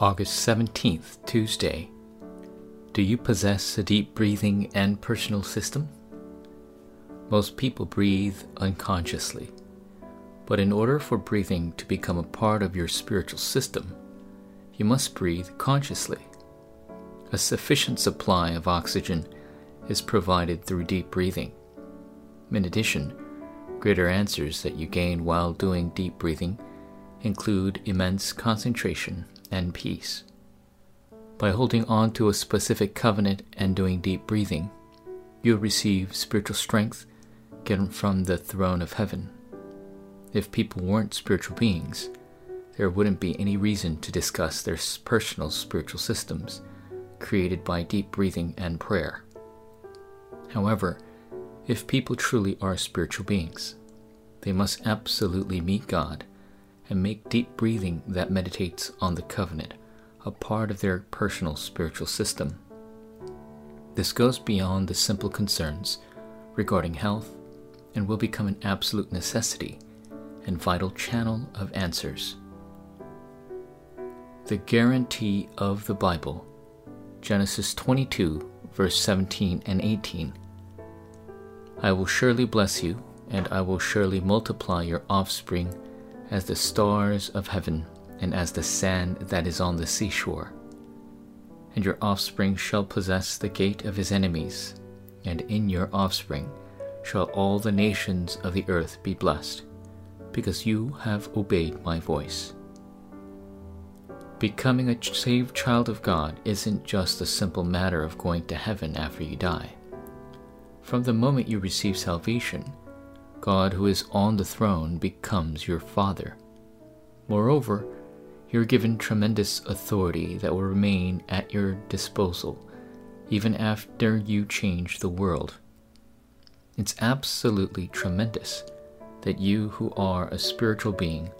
August 17th, Tuesday. Do you possess a deep breathing and personal system? Most people breathe unconsciously, but in order for breathing to become a part of your spiritual system, you must breathe consciously. A sufficient supply of oxygen is provided through deep breathing. In addition, greater answers that you gain while doing deep breathing include immense concentration and peace. By holding on to a specific covenant and doing deep breathing, you'll receive spiritual strength given from the throne of heaven. If people weren't spiritual beings, there wouldn't be any reason to discuss their personal spiritual systems created by deep breathing and prayer. However, if people truly are spiritual beings, they must absolutely meet God and make deep breathing that meditates on the covenant a part of their personal spiritual system. This goes beyond the simple concerns regarding health and will become an absolute necessity and vital channel of answers. The guarantee of the Bible, Genesis 22, verse 17 and 18. I will surely bless you, and I will surely multiply your offspring as the stars of heaven, and as the sand that is on the seashore. And your offspring shall possess the gate of his enemies, and in your offspring shall all the nations of the earth be blessed, because you have obeyed my voice. Becoming a saved child of God isn't just a simple matter of going to heaven after you die. From the moment you receive salvation, God, who is on the throne, becomes your Father. Moreover, you're given tremendous authority that will remain at your disposal even after you change the world. It's absolutely tremendous that you, who are a spiritual being,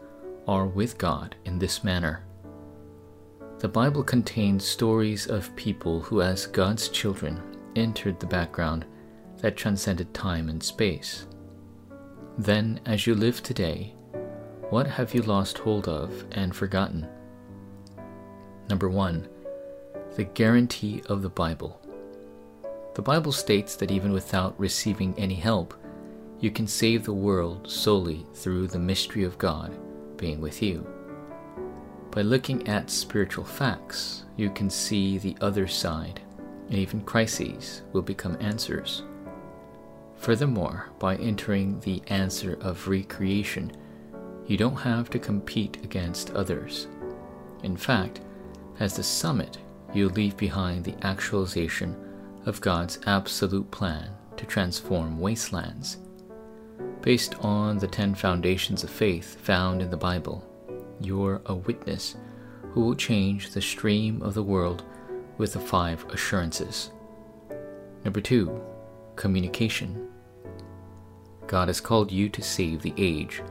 are with God in this manner. The Bible contains stories of people who, as God's children, entered the background that transcended time and space. Then, as you live today, what have you lost hold of and forgotten? Number one, the guarantee of the Bible. The Bible states that even without receiving any help, you can save the world solely through the mystery of God being with you. By looking at spiritual facts, you can see the other side, and even crises will become answers. Furthermore, by entering the answer of recreation, you don't have to compete against others. In fact, as the summit, you leave behind the actualization of God's absolute plan to transform wastelands. Based on the ten foundations of faith found in the Bible, you're a witness who will change the stream of the world with the five assurances. Number two, communication. God has called you to save the age.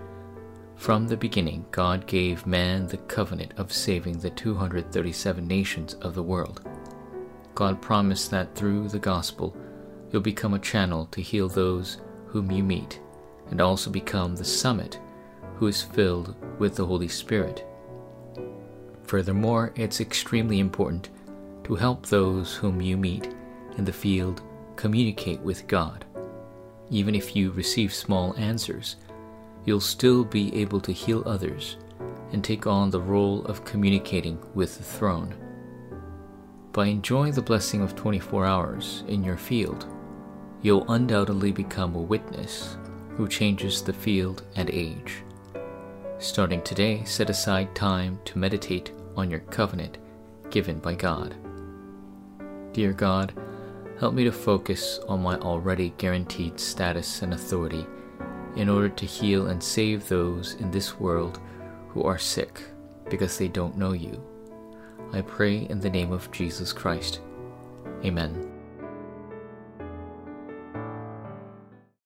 From the beginning, God gave man the covenant of saving the 237 nations of the world. God promised that through the gospel, you'll become a channel to heal those whom you meet, and also become the summit who is filled with the Holy Spirit. Furthermore, it's extremely important to help those whom you meet in the field communicate with God. Even if you receive small answers, you'll still be able to heal others and take on the role of communicating with the throne. By enjoying the blessing of 24 hours in your field, you'll undoubtedly become a witness who changes the field and age. Starting today, set aside time to meditate on your covenant given by God. Dear God, Help me to focus on my already guaranteed status and authority in order to heal and save those in this world who are sick because they don't know you. I pray in the name of Jesus Christ. Amen.